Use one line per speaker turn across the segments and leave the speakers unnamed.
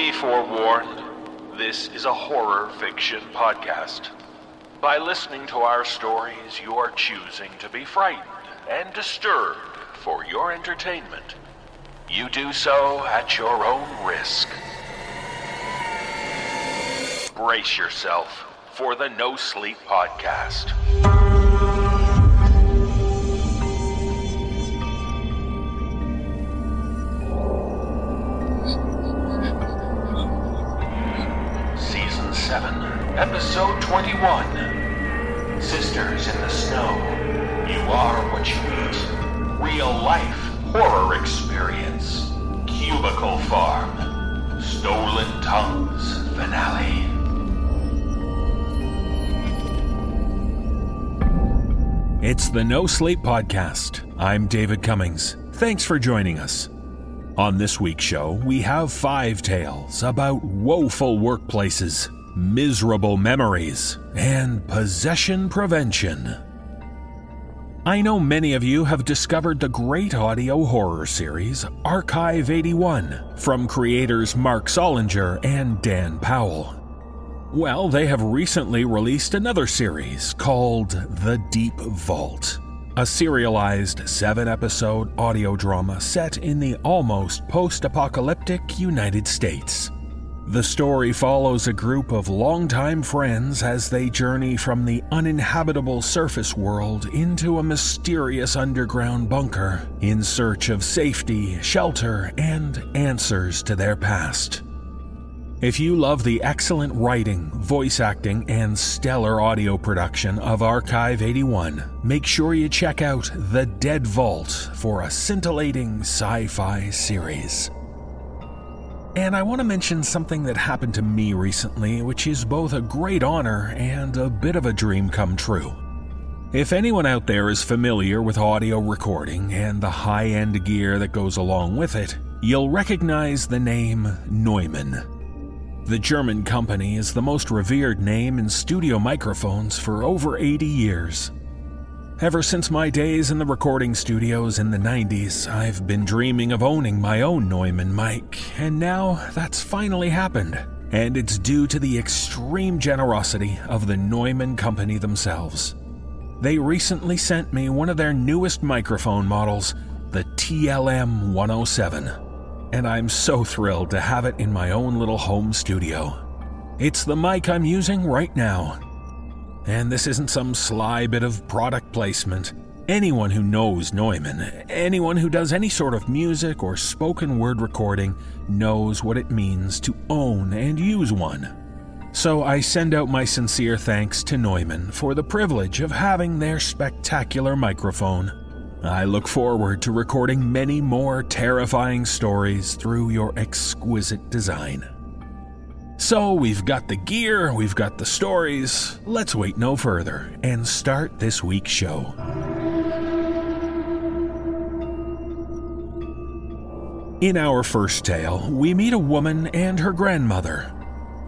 Be forewarned, this is a horror fiction podcast. By listening to our stories, you are choosing to be frightened and disturbed for your entertainment. You do so at your own risk. Brace yourself for the No Sleep Podcast. Episode 21 Sisters in the Snow. You are what you eat. Real life horror experience. Cubicle Farm. Stolen Tongues Finale.
It's the No Sleep Podcast. I'm David Cummings. Thanks for joining us. On this week's show, we have five tales about woeful workplaces, miserable memories, and possession prevention. I know many of you have discovered the great audio horror series Archive 81 from creators Marc Sollinger and Dan Powell. Well, they have recently released another series called The Deep Vault, a serialized seven episode audio drama set in the almost post apocalyptic United States. The story follows a group of longtime friends as they journey from the uninhabitable surface world into a mysterious underground bunker in search of safety, shelter, and answers to their past. If you love the excellent writing, voice acting, and stellar audio production of Archive 81, make sure you check out The Deep Vault for a scintillating sci fi series. And I want to mention something that happened to me recently, which is both a great honor and a bit of a dream come true. If anyone out there is familiar with audio recording and the high end gear that goes along with it, you'll recognize the name Neumann. The German company is the most revered name in studio microphones for over 80 years. Ever since my days in the recording studios in the 90s, I've been dreaming of owning my own Neumann mic, and now that's finally happened. And it's due to the extreme generosity of the Neumann company themselves. They recently sent me one of their newest microphone models, the TLM 107 and I'm so thrilled to have it in my own little home studio. It's the mic I'm using right now. And this isn't some sly bit of product placement. Anyone who knows Neumann, anyone who does any sort of music or spoken word recording, knows what it means to own and use one. So I send out my sincere thanks to Neumann for the privilege of having their spectacular microphone. I look forward to recording many more terrifying stories through your exquisite design. So, we've got the gear, we've got the stories. Let's wait no further and start this week's show. In our first tale, we meet a woman and her grandmother.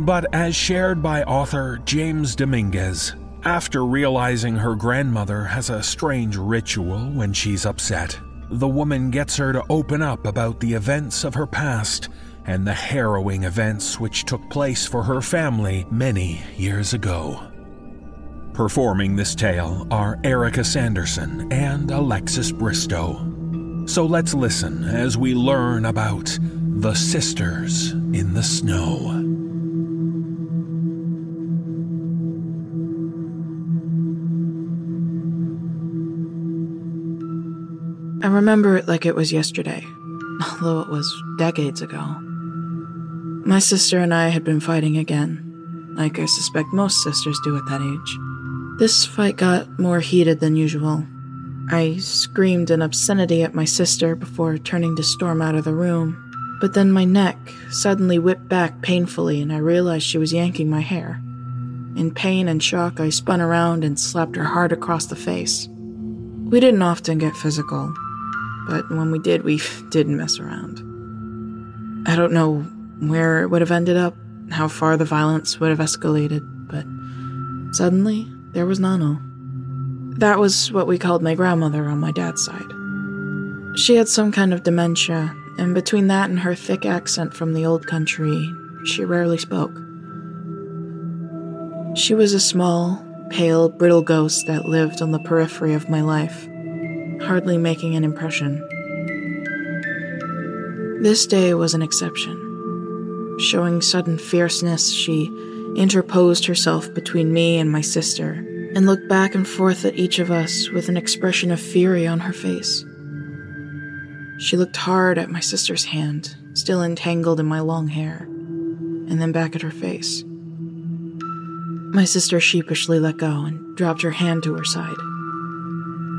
But as shared by author James Dominguez, after realizing her grandmother has a strange ritual when she's upset, the woman gets her to open up about the events of her past and the harrowing events which took place for her family many years ago. Performing this tale are Erika Sanderson and Alexis Bristowe. So let's listen as we learn about the Sisters in the Snow.
I remember it like it was yesterday, although it was decades ago. My sister and I had been fighting again, like I suspect most sisters do at that age. This fight got more heated than usual. I screamed an obscenity at my sister before turning to storm out of the room, but then my neck suddenly whipped back painfully and I realized she was yanking my hair. In pain and shock, I spun around and slapped her hard across the face. We didn't often get physical, but when we did, we didn't mess around. I don't know where it would have ended up, how far the violence would have escalated, but suddenly there was Nana. That was what we called my grandmother on my dad's side. She had some kind of dementia, and between that and her thick accent from the old country, she rarely spoke. She was a small, pale, brittle ghost that lived on the periphery of my life, hardly making an impression. This day was an exception. Showing sudden fierceness, she interposed herself between me and my sister and looked back and forth at each of us with an expression of fury on her face. She looked hard at my sister's hand, still entangled in my long hair, and then back at her face. My sister sheepishly let go and dropped her hand to her side.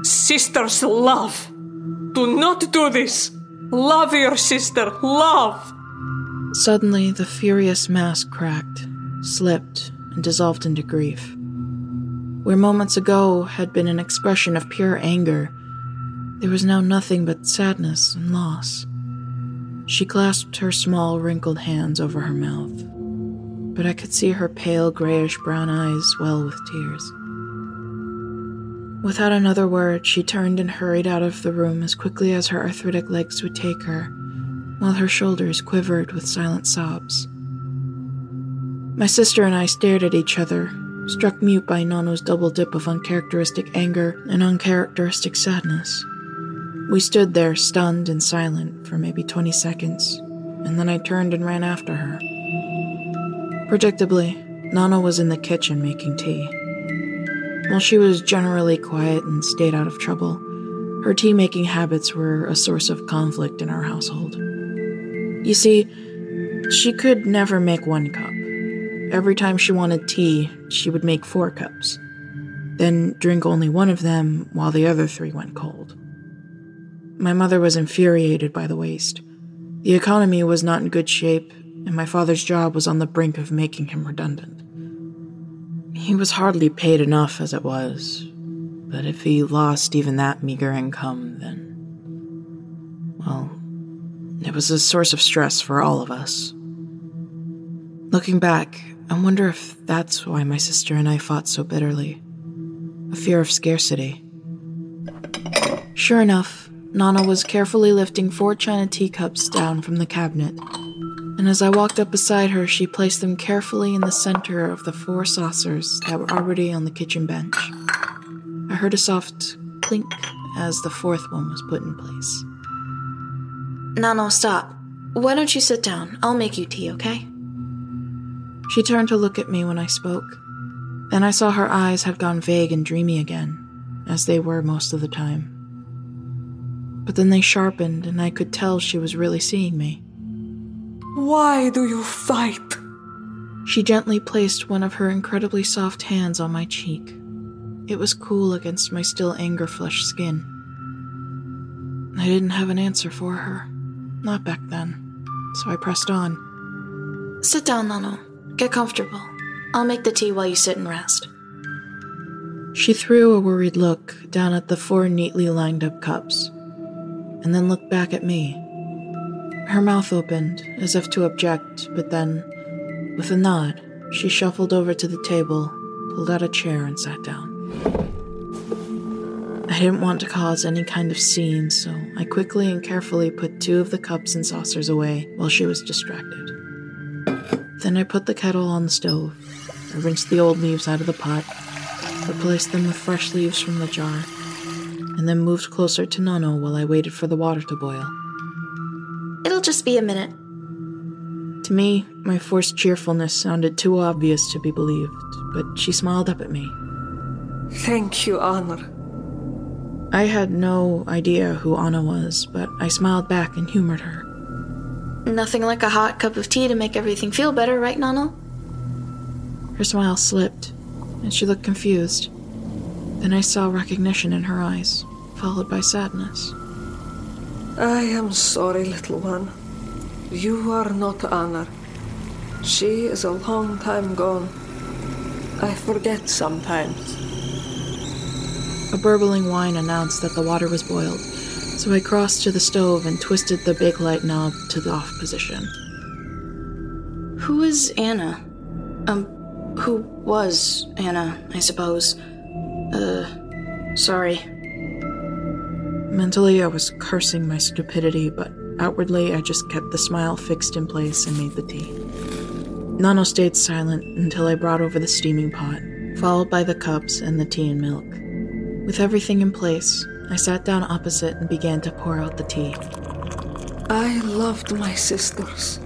Sisters love. Do not do this. Love your sister. Love.
Suddenly, the furious mask cracked, slipped, and dissolved into grief. Where moments ago had been an expression of pure anger, there was now nothing but sadness and loss. She clasped her small, wrinkled hands over her mouth, but I could see her pale, grayish brown eyes well with tears. Without another word, she turned and hurried out of the room as quickly as her arthritic legs would take her, while her shoulders quivered with silent sobs. My sister and I stared at each other, struck mute by Nana's double dip of uncharacteristic anger and uncharacteristic sadness. We stood there, stunned and silent, for maybe 20 seconds, and then I turned and ran after her. Predictably, Nana was in the kitchen making tea. While she was generally quiet and stayed out of trouble, her tea making habits were a source of conflict in our household. You see, she could never make one cup. Every time she wanted tea, she would make four cups, then drink only one of them while the other three went cold. My mother was infuriated by the waste. The economy was not in good shape, and my father's job was on the brink of making him redundant. He was hardly paid enough as it was, but if he lost even that meager income, then. well, it was a source of stress for all of us. Looking back, I wonder if that's why my sister and I fought so bitterly a fear of scarcity. Sure enough, Nana was carefully lifting four china teacups down from the cabinet, and as I walked up beside her, she placed them carefully in the center of the four saucers that were already on the kitchen bench. I heard a soft clink as the fourth one was put in place.
Nana, stop. Why don't you sit down? I'll make you tea, okay?
She turned to look at me when I spoke. Then I saw her eyes had gone vague and dreamy again, as they were most of the time. But then they sharpened, and I could tell she was really seeing me.
Why do you fight?
She gently placed one of her incredibly soft hands on my cheek. It was cool against my still anger flushed skin. I didn't have an answer for her. Not back then. So I pressed on.
Sit down, Nana. Get comfortable. I'll make the tea while you sit and rest.
She threw a worried look down at the four neatly lined up cups, and then looked back at me. Her mouth opened, as if to object, but then, with a nod, she shuffled over to the table, pulled out a chair, and sat down. I didn't want to cause any kind of scene, so I quickly and carefully put two of the cups and saucers away while she was distracted. Then I put the kettle on the stove. I rinsed the old leaves out of the pot, replaced them with fresh leaves from the jar, and then moved closer to Nana while I waited for the water to boil.
It'll just be a minute.
To me, my forced cheerfulness sounded too obvious to be believed, but she smiled up at me.
Thank you, Anna.
I had no idea who Anna was, but I smiled back and humored her.
Nothing like a hot cup of tea to make everything feel better, right, Nana?
Her smile slipped, and she looked confused. Then I saw recognition in her eyes, followed by sadness.
I am sorry, little one. You are not Anna. She is a long time gone. I forget sometimes.
A burbling whine announced that the water was boiled, so I crossed to the stove and twisted the big light knob to the off position.
Who is Anna? Um, who was Anna, I suppose? Uh, sorry.
Mentally, I was cursing my stupidity, but outwardly, I just kept the smile fixed in place and made the tea. Nana stayed silent until I brought over the steaming pot, followed by the cups and the tea and milk. With everything in place, I sat down opposite and began to pour out the tea.
I loved my sisters.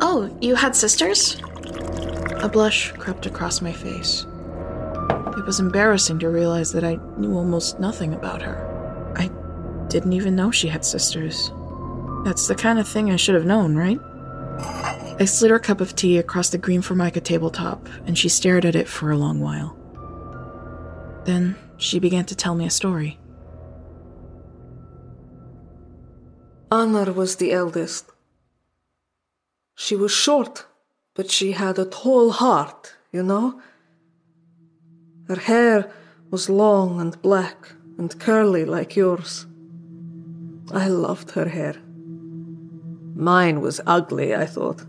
Oh, you had sisters?
A blush crept across my face. It was embarrassing to realize that I knew almost nothing about her. I didn't even know she had sisters. That's the kind of thing I should have known, right? I slid her cup of tea across the green formica tabletop, and she stared at it for a long while. Then she began to tell me a story.
Anna was the eldest. She was short, but she had a tall heart, you know? Her hair was long and black and curly like yours. I loved her hair. Mine was ugly, I thought.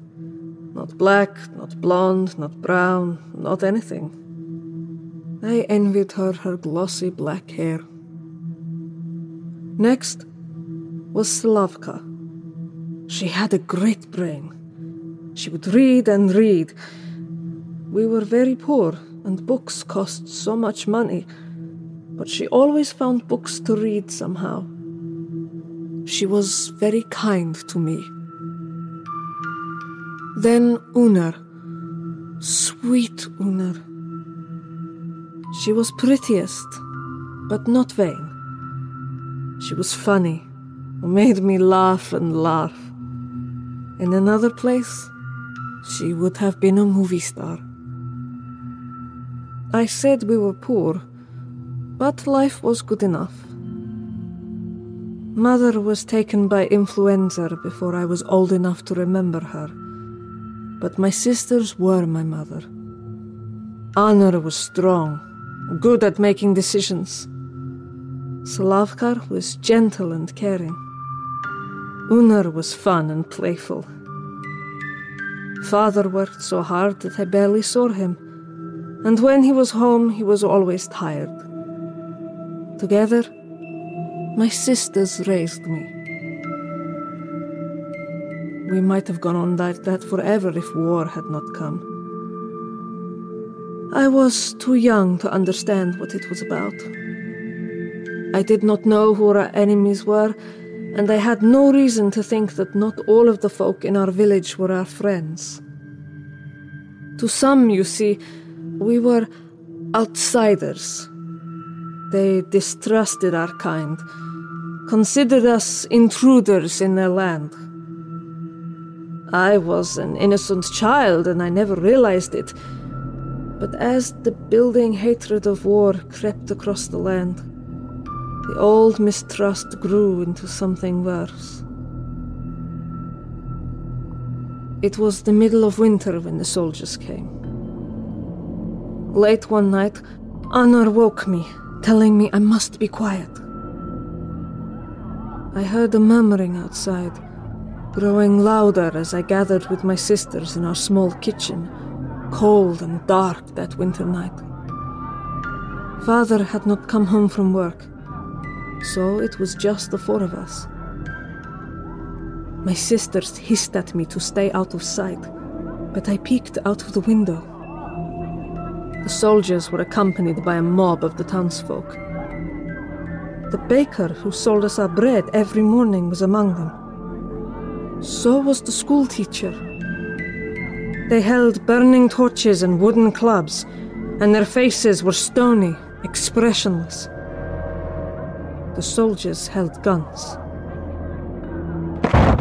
Not black, not blonde, not brown, not anything. I envied her her glossy black hair. Next was Slavka. She had a great brain. She would read and read. We were very poor, and books cost so much money, but she always found books to read somehow. She was very kind to me. Then Una. Sweet Una. She was prettiest, but not vain. She was funny, made me laugh and laugh. In another place, she would have been a movie star. I said we were poor, but life was good enough. Mother was taken by influenza before I was old enough to remember her but my sisters were my mother. Anna was strong, good at making decisions. Slavka was gentle and caring. Una was fun and playful. Father worked so hard that I barely saw him, and when he was home, he was always tired. Together, my sisters raised me. We might have gone on like that forever if war had not come. I was too young to understand what it was about. I did not know who our enemies were, and I had no reason to think that not all of the folk in our village were our friends. To some, you see, we were outsiders. They distrusted our kind, considered us intruders in their land. I was an innocent child and I never realized it. But as the building hatred of war crept across the land, the old mistrust grew into something worse. It was the middle of winter when the soldiers came. Late one night, Anna woke me, telling me I must be quiet. I heard a murmuring outside growing louder as I gathered with my sisters in our small kitchen, cold and dark that winter night. Father had not come home from work, so it was just the four of us. My sisters hissed at me to stay out of sight, but I peeked out of the window. The soldiers were accompanied by a mob of the townsfolk. The baker who sold us our bread every morning was among them. So was the schoolteacher. They held burning torches and wooden clubs, and their faces were stony, expressionless. The soldiers held guns.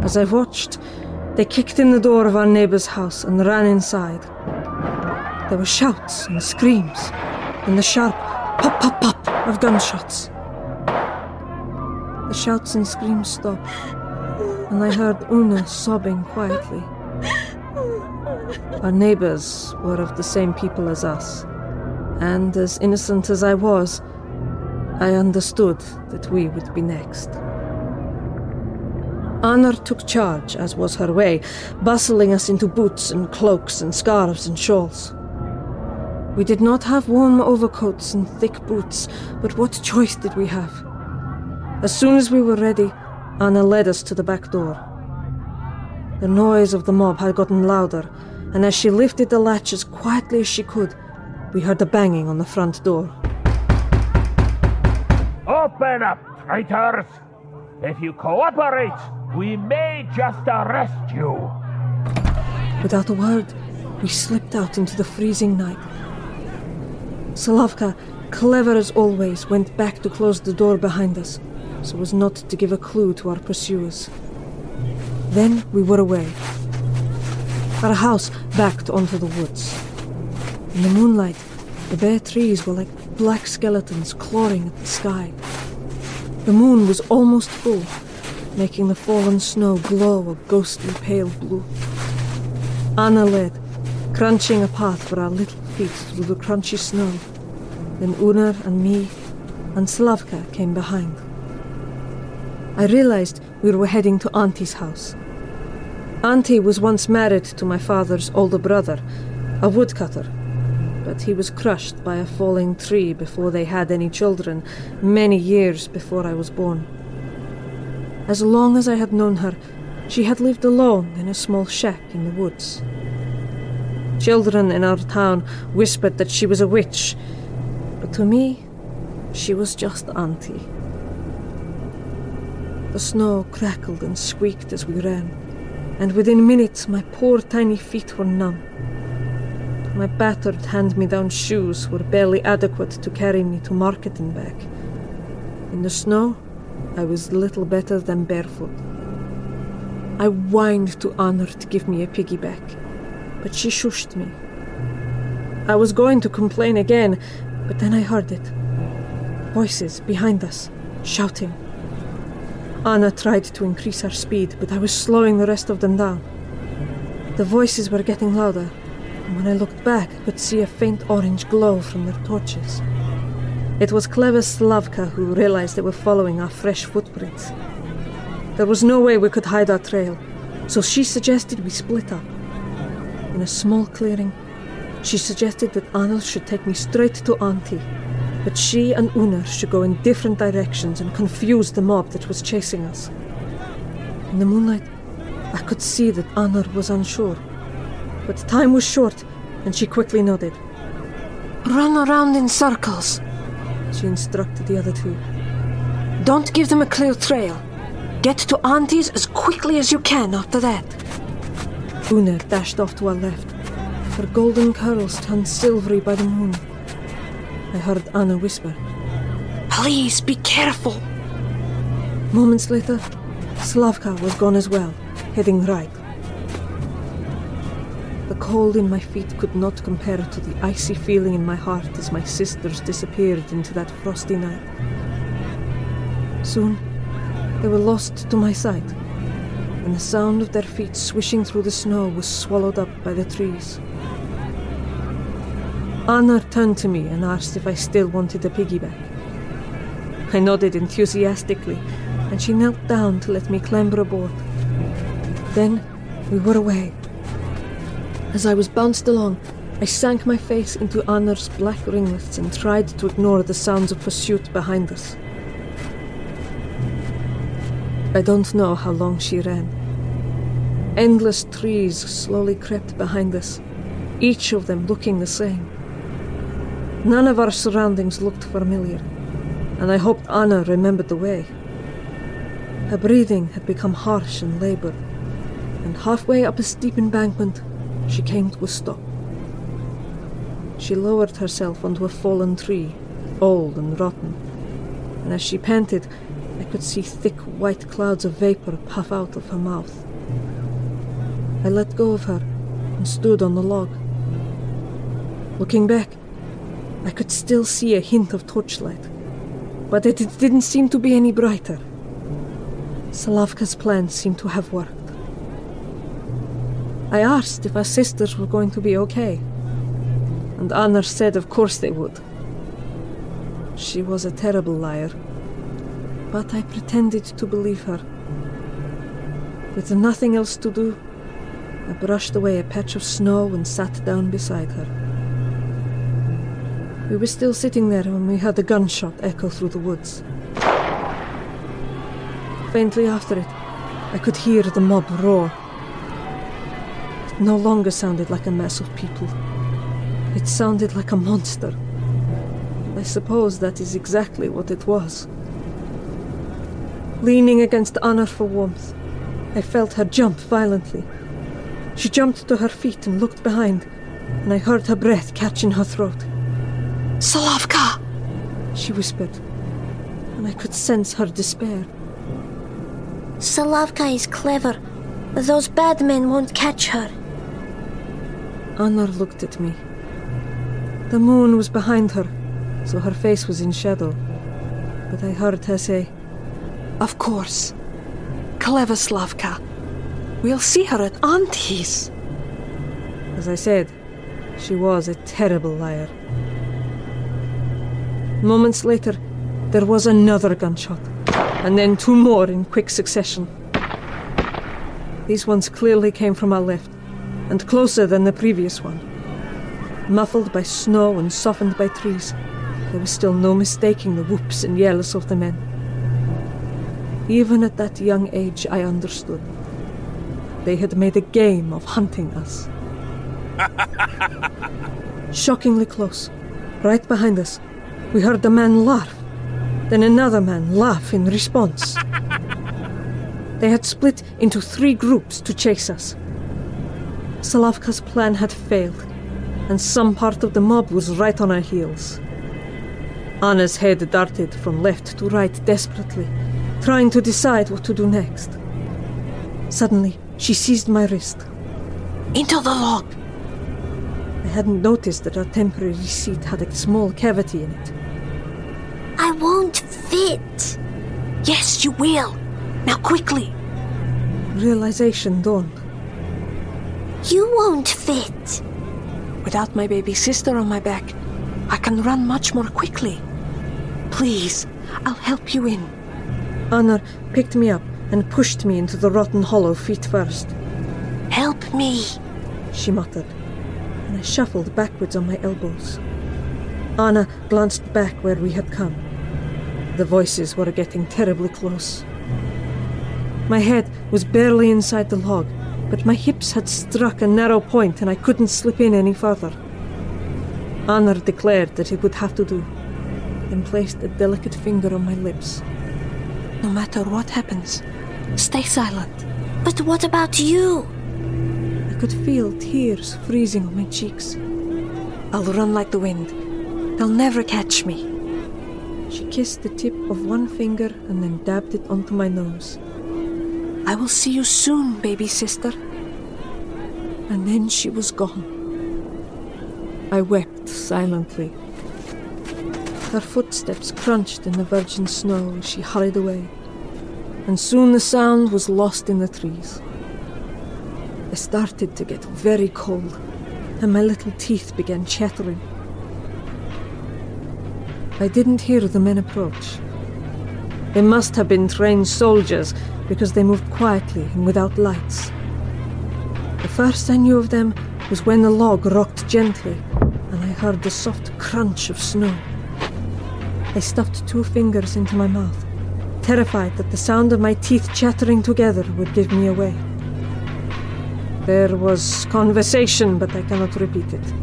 As I watched, they kicked in the door of our neighbor's house and ran inside. There were shouts and screams, and the sharp pop pop pop of gunshots. The shouts and screams stopped and I heard Una sobbing quietly. Our neighbors were of the same people as us, and as innocent as I was, I understood that we would be next. Anna took charge, as was her way, bustling us into boots and cloaks and scarves and shawls. We did not have warm overcoats and thick boots, but what choice did we have? As soon as we were ready, Anna led us to the back door. The noise of the mob had gotten louder, and as she lifted the latch as quietly as she could, we heard a banging on the front door.
Open up, traitors! If you cooperate, we may just arrest you.
Without a word, we slipped out into the freezing night. Slavka, clever as always, went back to close the door behind us, so as not to give a clue to our pursuers. Then we were away. Our house backed onto the woods. In the moonlight, the bare trees were like black skeletons clawing at the sky. The moon was almost full, making the fallen snow glow a ghostly pale blue. Anna led, crunching a path for our little feet through the crunchy snow. Then Una and me and Slavka came behind. I realized we were heading to Auntie's house. Auntie was once married to my father's older brother, a woodcutter, but he was crushed by a falling tree before they had any children, many years before I was born. As long as I had known her, she had lived alone in a small shack in the woods. Children in our town whispered that she was a witch, but to me, she was just Auntie. The snow crackled and squeaked as we ran, and within minutes my poor tiny feet were numb. My battered hand me down shoes were barely adequate to carry me to market and back. In the snow, I was little better than barefoot. I whined to Anna to give me a piggyback, but she shushed me. I was going to complain again, but then I heard it. Voices behind us, shouting. Anna tried to increase her speed, but I was slowing the rest of them down. The voices were getting louder, and when I looked back, I could see a faint orange glow from their torches. It was clever Slavka who realized they were following our fresh footprints. There was no way we could hide our trail, so she suggested we split up. In a small clearing, she suggested that Anna should take me straight to Auntie, but she and Una should go in different directions and confuse the mob that was chasing us. In the moonlight, I could see that Anna was unsure, but time was short, and she quickly nodded.
Run around in circles,
She instructed the other two.
Don't give them a clear trail. Get to Auntie's as quickly as you can after that.
Una dashed off to our left. Her golden curls turned silvery by the moon. I heard Anna whisper.
Please be careful.
Moments later, Slavka was gone as well, heading right. The cold in my feet could not compare to the icy feeling in my heart as my sisters disappeared into that frosty night. Soon, they were lost to my sight, and the sound of their feet swishing through the snow was swallowed up by the trees. Anna turned to me and asked if I still wanted a piggyback. I nodded enthusiastically, and she knelt down to let me clamber aboard. Then we were away. As I was bounced along, I sank my face into Anna's black ringlets and tried to ignore the sounds of pursuit behind us. I don't know how long she ran. Endless trees slowly crept behind us, each of them looking the same. None of our surroundings looked familiar, and I hoped Anna remembered the way. Her breathing had become harsh and labored, and halfway up a steep embankment, she came to a stop. She lowered herself onto a fallen tree, old and rotten, and as she panted, I could see thick white clouds of vapor puff out of her mouth. I let go of her and stood on the log. Looking back, I could still see a hint of torchlight, but it didn't seem to be any brighter. Slavka's plan seemed to have worked. I asked if our sisters were going to be okay, and Anna said of course they would. She was a terrible liar, but I pretended to believe her. With nothing else to do, I brushed away a patch of snow and sat down beside her. We were still sitting there when we heard a gunshot echo through the woods. Faintly after it, I could hear the mob roar. It no longer sounded like a mass of people. It sounded like a monster. I suppose that is exactly what it was. Leaning against Anna for warmth, I felt her jump violently. She jumped to her feet and looked behind, and I heard her breath catch in her throat.
Solovka!
She whispered, and I could sense her despair.
Solovka is clever. Those bad men won't catch her.
Anna looked at me. The moon was behind her, so her face was in shadow. But I heard her say,
Of course. Clever Slavka. We'll see her at Auntie's.
As I said, she was a terrible liar. Moments later, there was another gunshot, and then two more in quick succession. These ones clearly came from our left, and closer than the previous one. Muffled by snow and softened by trees, there was still no mistaking the whoops and yells of the men. Even at that young age, I understood. They had made a game of hunting us. Shockingly close, right behind us, we heard a man laugh, then another man laugh in response. they had split into three groups to chase us. Solovka's plan had failed, and some part of the mob was right on our heels. Anna's head darted from left to right desperately, trying to decide what to do next. Suddenly, she seized my wrist.
Into the log!
I hadn't noticed that our temporary seat had a small cavity in it.
I won't fit. Yes, you will. Now, quickly.
Realization dawned.
You won't fit.
Without my baby sister on my back, I can run much more quickly.
Please, I'll help you in.
Anna picked me up and pushed me into the rotten hollow feet first.
Help me,
she muttered, and I shuffled backwards on my elbows. Anna glanced back where we had come. The voices were getting terribly close. My head was barely inside the log, but my hips had struck a narrow point and I couldn't slip in any further. Anna declared that it would have to do, then placed a delicate finger on my lips.
No matter what happens, stay silent. But what about you?
Could feel tears freezing on my cheeks.
I'll run like the wind. They'll never catch me.
She kissed the tip of one finger and then dabbed it onto my nose.
I will see you soon, baby sister.
And then she was gone. I wept silently. Her footsteps crunched in the virgin snow as she hurried away, and soon the sound was lost in the trees. I started to get very cold, and my little teeth began chattering. I didn't hear the men approach. They must have been trained soldiers because they moved quietly and without lights. The first I knew of them was when the log rocked gently and I heard the soft crunch of snow. I stuffed two fingers into my mouth, terrified that the sound of my teeth chattering together would give me away. There was conversation, but I cannot repeat it.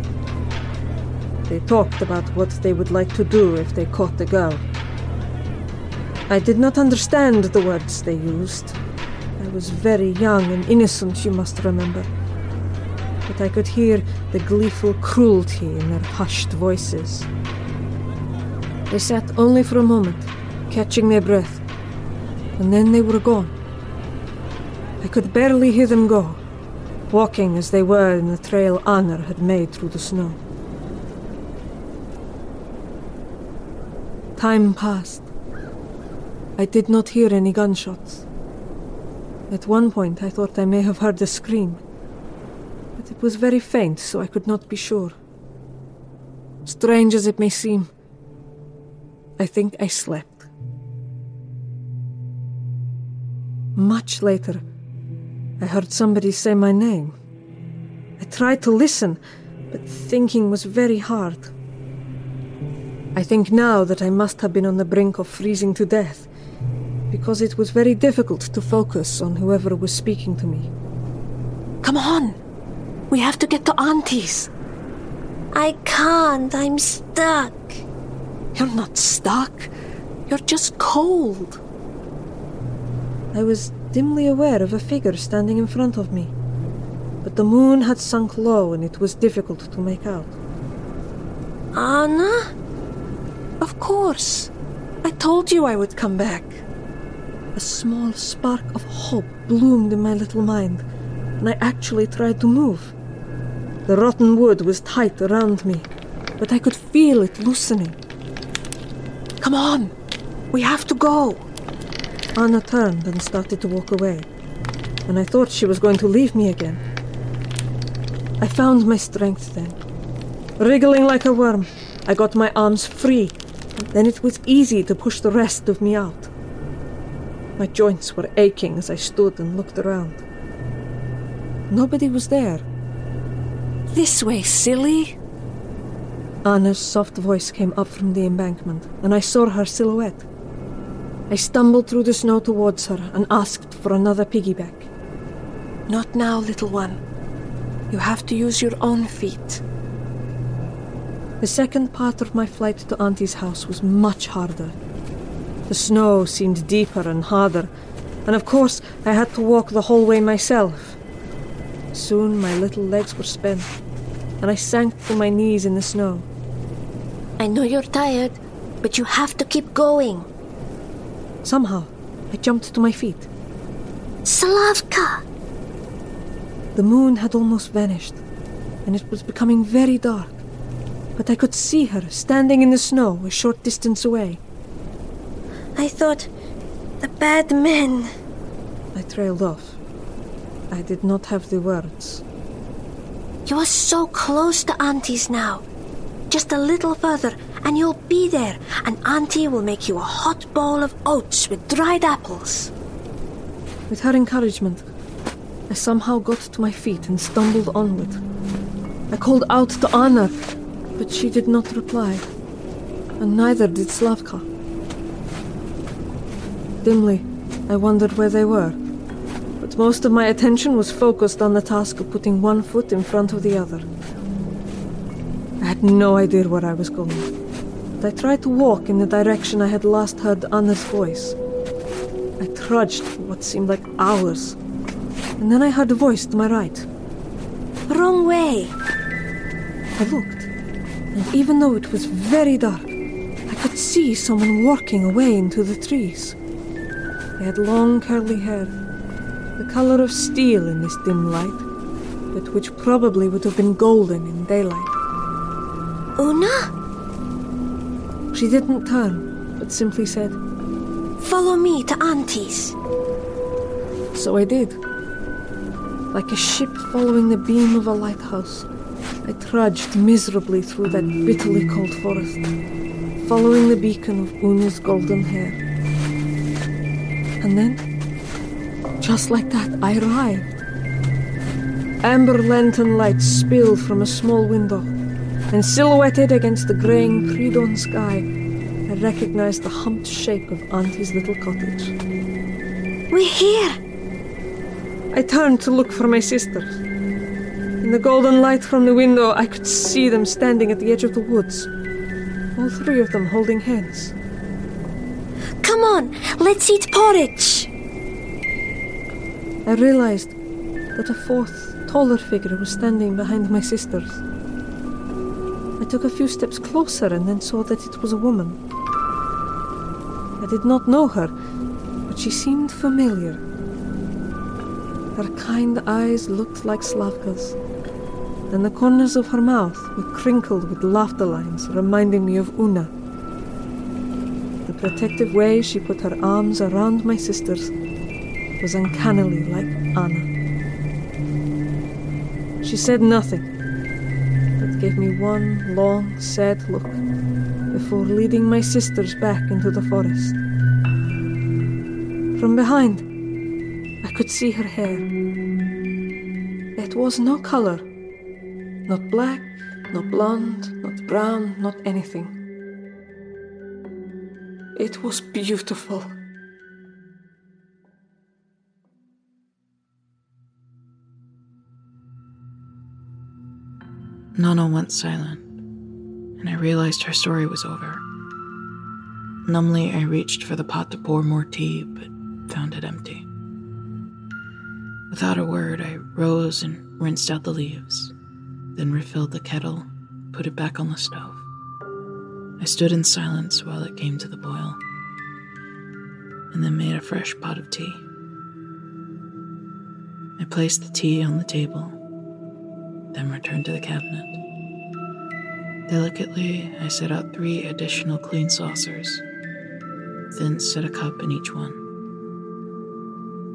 They talked about what they would like to do if they caught the girl. I did not understand the words they used. I was very young and innocent, you must remember. But I could hear the gleeful cruelty in their hushed voices. They sat only for a moment, catching their breath, and then they were gone. I could barely hear them go, walking as they were in the trail Anna had made through the snow. Time passed. I did not hear any gunshots. At one point, I thought I may have heard a scream, but it was very faint, so I could not be sure. Strange as it may seem, I think I slept. Much later, I heard somebody say my name. I tried to listen, but thinking was very hard. I think now that I must have been on the brink of freezing to death, because it was very difficult to focus on whoever was speaking to me.
Come on! We have to get to Auntie's.
I can't. I'm stuck.
You're not stuck. You're just cold.
I was dimly aware of a figure standing in front of me, but the moon had sunk low and it was difficult to make out.
Anna?
Of course. I told you I would come back.
A small spark of hope bloomed in my little mind, and I actually tried to move. The rotten wood was tight around me, but I could feel it loosening.
Come on. We have to go.
Anna turned and started to walk away, and I thought she was going to leave me again. I found my strength then. Wriggling like a worm, I got my arms free, and then it was easy to push the rest of me out. My joints were aching as I stood and looked around. Nobody was there.
This way, silly.
Anna's soft voice came up from the embankment, and I saw her silhouette. I stumbled through the snow towards her and asked for another piggyback.
Not now, little one. You have to use your own feet.
The second part of my flight to Auntie's house was much harder. The snow seemed deeper and harder, and of course I had to walk the whole way myself. Soon my little legs were spent, and I sank to my knees in the snow.
I know you're tired, but you have to keep going.
Somehow, I jumped to my feet.
Slavka!
The moon had almost vanished, and it was becoming very dark. But I could see her standing in the snow a short distance away.
I thought the bad men.
I trailed off. I did not have the words.
You are so close to Auntie's now. Just a little further, and you'll be there, and Auntie will make you a hot bowl of oats with dried apples.
With her encouragement, I somehow got to my feet and stumbled onward. I called out to Anna, but she did not reply, and neither did Slavka. Dimly, I wondered where they were, but most of my attention was focused on the task of putting one foot in front of the other. I had no idea where I was going, I tried to walk in the direction I had last heard Anna's voice. I trudged for what seemed like hours, and then I heard a voice to my right.
Wrong way.
I looked, and even though it was very dark, I could see someone walking away into the trees. They had long curly hair, the color of steel in this dim light, but which probably would have been golden in daylight.
Una?
She didn't turn, but simply said,
Follow me to Auntie's.
So I did. Like a ship following the beam of a lighthouse, I trudged miserably through that bitterly cold forest, following the beacon of Una's golden hair. And then, just like that, I arrived. Amber lantern light spilled from a small window, and silhouetted against the graying pre-dawn sky, I recognized the humped shape of Auntie's little cottage.
We're here.
I turned to look for my sisters. In the golden light from the window, I could see them standing at the edge of the woods, all three of them holding hands.
Come on, let's eat porridge.
I realized that a fourth, taller figure was standing behind my sisters. Took a few steps closer and then saw that it was a woman. I did not know her, but she seemed familiar. Her kind eyes looked like Slavka's, and the corners of her mouth were crinkled with laughter lines reminding me of Una. The protective way she put her arms around my sisters was uncannily like Anna. She said nothing, gave me one long, sad look before leading my sisters back into the forest. From behind, I could see her hair. It was no color. Not black, not blonde, not brown, not anything. It was beautiful.
Nana went silent, and I realized her story was over. Numbly, I reached for the pot to pour more tea, but found it empty. Without a word, I rose and rinsed out the leaves, then refilled the kettle, put it back on the stove. I stood in silence while it came to the boil, and then made a fresh pot of tea. I placed the tea on the table, then returned to the cabinet. Delicately, I set out three additional clean saucers, then set a cup in each one.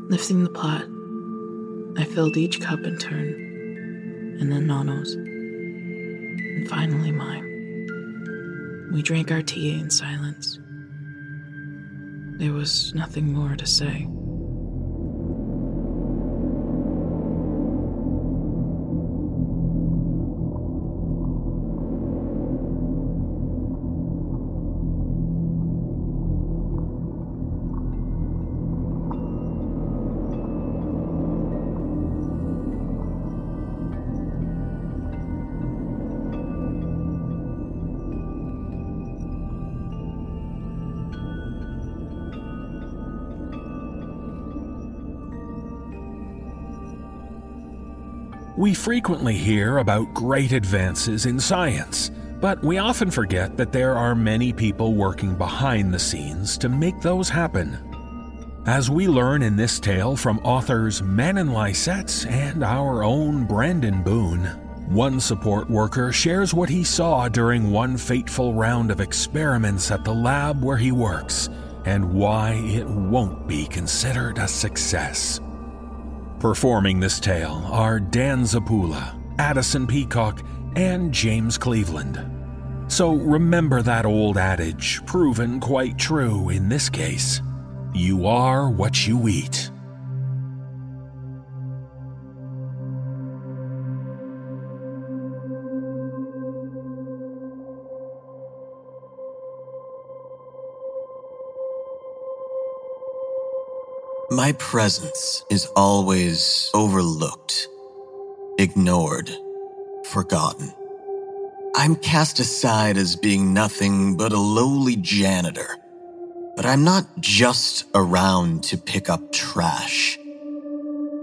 Lifting the pot, I filled each cup in turn, and then Nana's, and finally mine. We drank our tea in silence. There was nothing more to say.
We frequently hear about great advances in science, but we often forget that there are many people working behind the scenes to make those happen. As we learn in this tale from authors Manen Lyset and our own Brandon Boone, one support worker shares what he saw during one fateful round of experiments at the lab where he works and why it won't be considered a success. Performing this tale are Dan Zappula, Addison Peacock, and James Cleveland. So remember that old adage, proven quite true in this case you are what you eat.
My presence is always overlooked, ignored, forgotten. I'm cast aside as being nothing but a lowly janitor. But I'm not just around to pick up trash.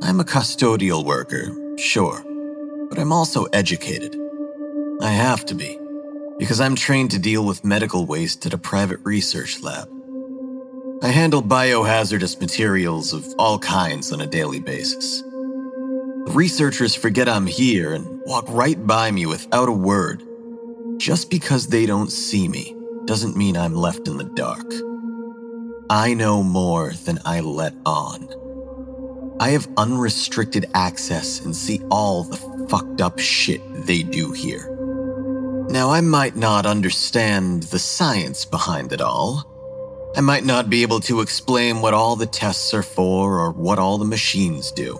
I'm a custodial worker, sure, but I'm also educated. I have to be, because I'm trained to deal with medical waste at a private research lab. I handle biohazardous materials of all kinds on a daily basis. The researchers forget I'm here and walk right by me without a word. Just because they don't see me doesn't mean I'm left in the dark. I know more than I let on. I have unrestricted access and see all the fucked up shit they do here. Now, I might not understand the science behind it all I might not be able to explain what all the tests are for or what all the machines do,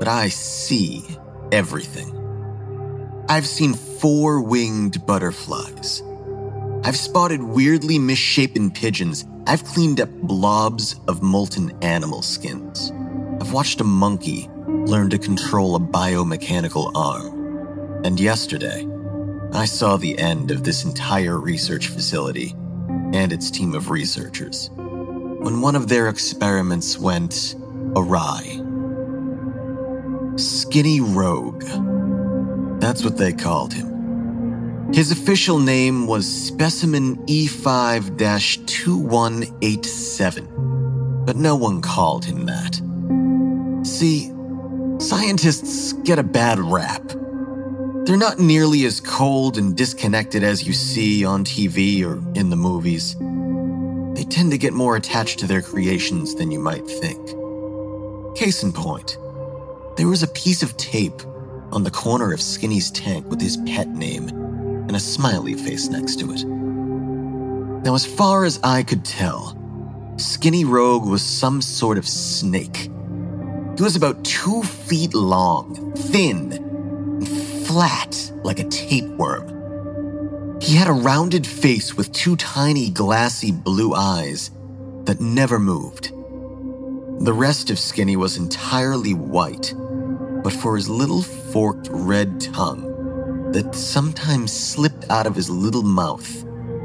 but I see everything. I've seen four winged butterflies. I've spotted weirdly misshapen pigeons. I've cleaned up blobs of molten animal skins. I've watched a monkey learn to control a biomechanical arm. And yesterday, I saw the end of this entire research facility and its team of researchers when one of their experiments went awry. Skinny Rogue. That's what they called him. His official name was Specimen E5 2187, but no one called him that. See, scientists get a bad rap. They're not nearly as cold and disconnected as you see on TV or in the movies. They tend to get more attached to their creations than you might think. Case in point, there was a piece of tape on the corner of Skinny's tank with his pet name and a smiley face next to it. Now, as far as I could tell, Skinny Rogue was some sort of snake. He was about two feet long, thin, flat like a tapeworm. He had a rounded face with two tiny glassy blue eyes that never moved. The rest of Skinny was entirely white, but for his little forked red tongue, that sometimes slipped out of his little mouth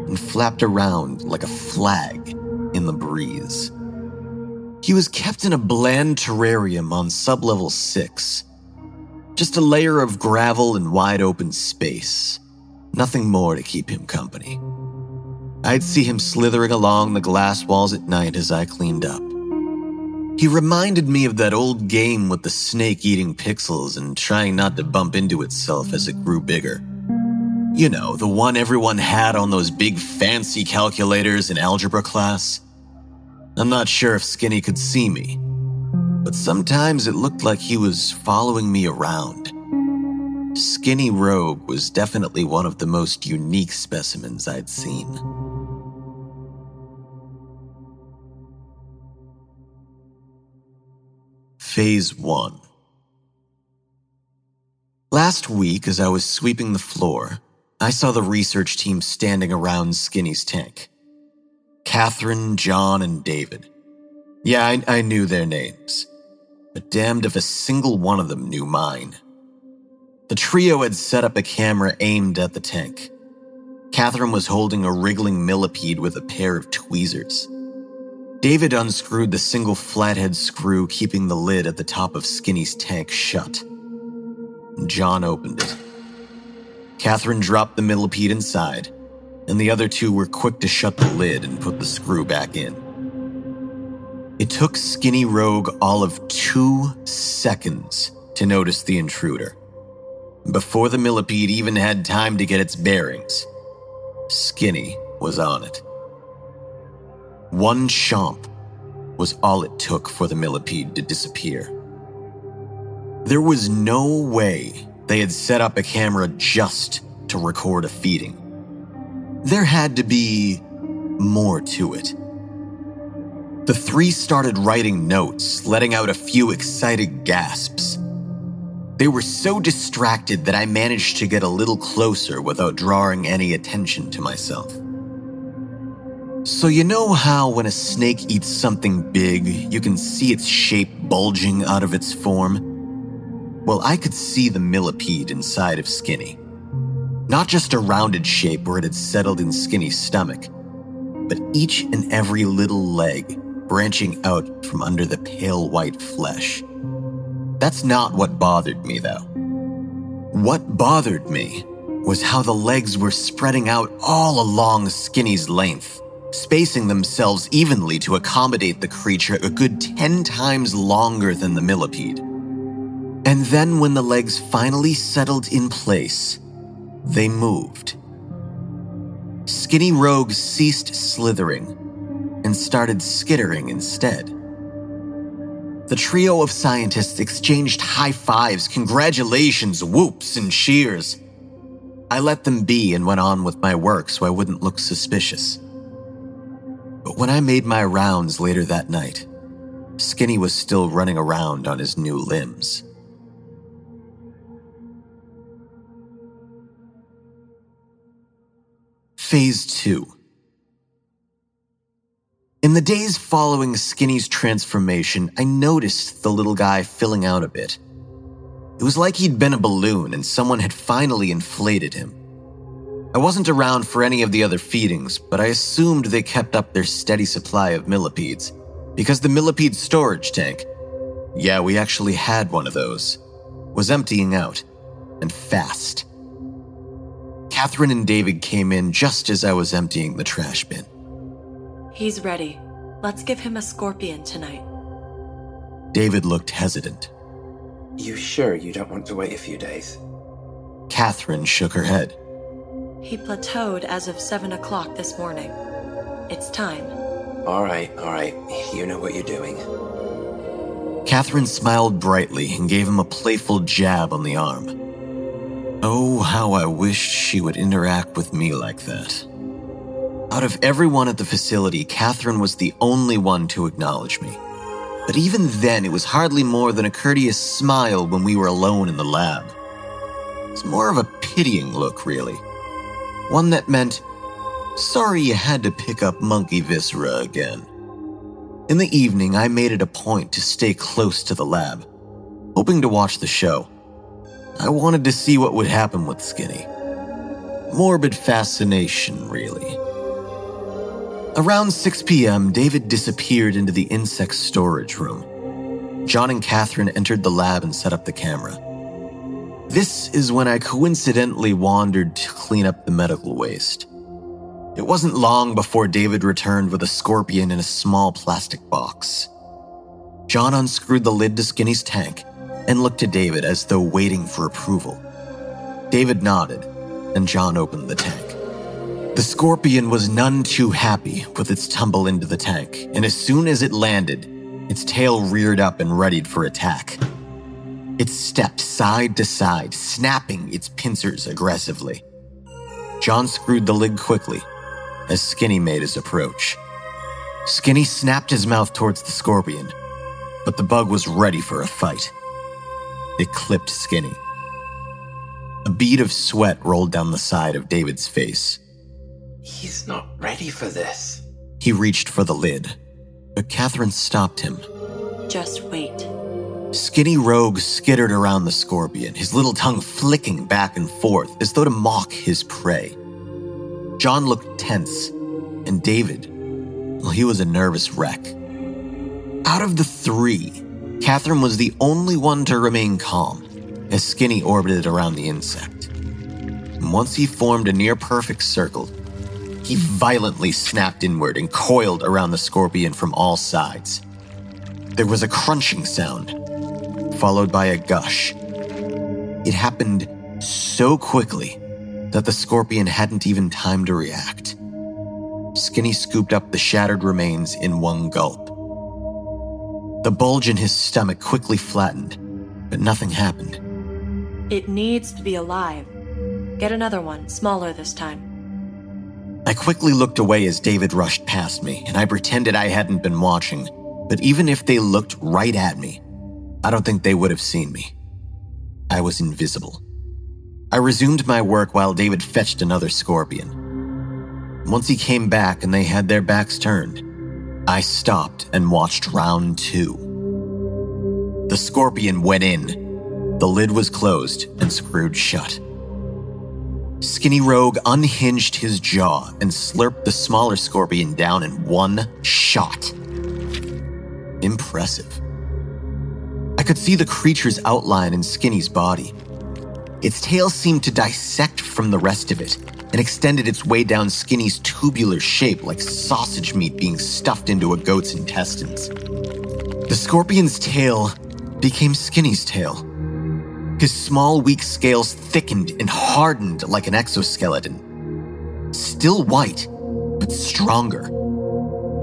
and flapped around like a flag in the breeze. He was kept in a bland terrarium on sublevel 6. Just a layer of gravel and wide open space. Nothing more to keep him company. I'd see him slithering along the glass walls at night as I cleaned up. He reminded me of that old game with the snake eating pixels and trying not to bump into itself as it grew bigger. You know, the one everyone had on those big fancy calculators in algebra class. I'm not sure if Skinny could see me, but sometimes it looked like he was following me around. Skinny Rogue was definitely one of the most unique specimens I'd seen. Phase 1 Last week, as I was sweeping the floor, I saw the research team standing around Skinny's tank. Catherine, John, and David. Yeah, I, I knew their names, but damned if a single one of them knew mine. The trio had set up a camera aimed at the tank. Catherine was holding a wriggling millipede with a pair of tweezers. David unscrewed the single flathead screw keeping the lid at the top of Skinny's tank shut. John opened it. Catherine dropped the millipede inside and the other two were quick to shut the lid and put the screw back in. It took Skinny Rogue all of two seconds to notice the intruder. Before the millipede even had time to get its bearings, Skinny was on it. One chomp was all it took for the millipede to disappear. There was no way they had set up a camera just to record a feeding. There had to be more to it. The three started writing notes, letting out a few excited gasps. They were so distracted that I managed to get a little closer without drawing any attention to myself. So, you know how when a snake eats something big, you can see its shape bulging out of its form? Well, I could see the millipede inside of Skinny. Not just a rounded shape where it had settled in Skinny's stomach, but each and every little leg branching out from under the pale white flesh. That's not what bothered me, though. What bothered me was how the legs were spreading out all along Skinny's length, spacing themselves evenly to accommodate the creature a good 10 times longer than the millipede. And then, when the legs finally settled in place, they moved. Skinny Rogue ceased slithering and started skittering instead. The trio of scientists exchanged high fives, congratulations, whoops, and cheers. I let them be and went on with my work so I wouldn't look suspicious. But when I made my rounds later that night, Skinny was still running around on his new limbs. Phase 2 In the days following Skinny's transformation, I noticed the little guy filling out a bit. It was like he'd been a balloon and someone had finally inflated him. I wasn't around for any of the other feedings, but I assumed they kept up their steady supply of millipedes, because the millipede storage tank yeah, we actually had one of those was emptying out, and fast. Catherine and David came in just as I was emptying the trash bin.
He's ready. Let's give him a scorpion tonight.
David looked hesitant.
You sure you don't want to wait a few days?
Catherine shook her head.
He plateaued as of 7 o'clock this morning. It's time.
All right, all right. You know what you're doing.
Catherine smiled brightly and gave him a playful jab on the arm. Oh, how I wished she would interact with me like that. Out of everyone at the facility, Catherine was the only one to acknowledge me. But even then, it was hardly more than a courteous smile when we were alone in the lab. It's more of a pitying look, really. One that meant, sorry you had to pick up monkey viscera again. In the evening, I made it a point to stay close to the lab, hoping to watch the show I wanted to see what would happen with Skinny. Morbid fascination, really. Around 6 p.m., David disappeared into the insect storage room. John and Catherine entered the lab and set up the camera. This is when I coincidentally wandered to clean up the medical waste. It wasn't long before David returned with a scorpion in a small plastic box. John unscrewed the lid to Skinny's tank and looked to David as though waiting for approval. David nodded, and John opened the tank. The scorpion was none too happy with its tumble into the tank, and as soon as it landed, its tail reared up and readied for attack. It stepped side to side, snapping its pincers aggressively. John screwed the lid quickly as Skinny made his approach. Skinny snapped his mouth towards the scorpion, but the bug was ready for a fight. It clipped Skinny. A bead of sweat rolled down the side of David's face.
He's not ready for this.
He reached for the lid, but Catherine stopped him.
Just wait.
Skinny Rogue skittered around the scorpion, his little tongue flicking back and forth as though to mock his prey. John looked tense, and David, well, he was a nervous wreck. Out of the three, Catherine was the only one to remain calm as Skinny orbited around the insect. And once he formed a near perfect circle, he violently snapped inward and coiled around the scorpion from all sides. There was a crunching sound, followed by a gush. It happened so quickly that the scorpion hadn't even time to react. Skinny scooped up the shattered remains in one gulp. The bulge in his stomach quickly flattened, but nothing happened.
It needs to be alive. Get another one, smaller this time.
I quickly looked away as David rushed past me, and I pretended I hadn't been watching. But even if they looked right at me, I don't think they would have seen me. I was invisible. I resumed my work while David fetched another scorpion. Once he came back and they had their backs turned, I stopped and watched round two. The scorpion went in. The lid was closed and screwed shut. Skinny Rogue unhinged his jaw and slurped the smaller scorpion down in one shot. Impressive. I could see the creature's outline in Skinny's body. Its tail seemed to dissect from the rest of it and extended its way down Skinny's tubular shape like sausage meat being stuffed into a goat's intestines. The scorpion's tail became Skinny's tail. His small, weak scales thickened and hardened like an exoskeleton. Still white, but stronger.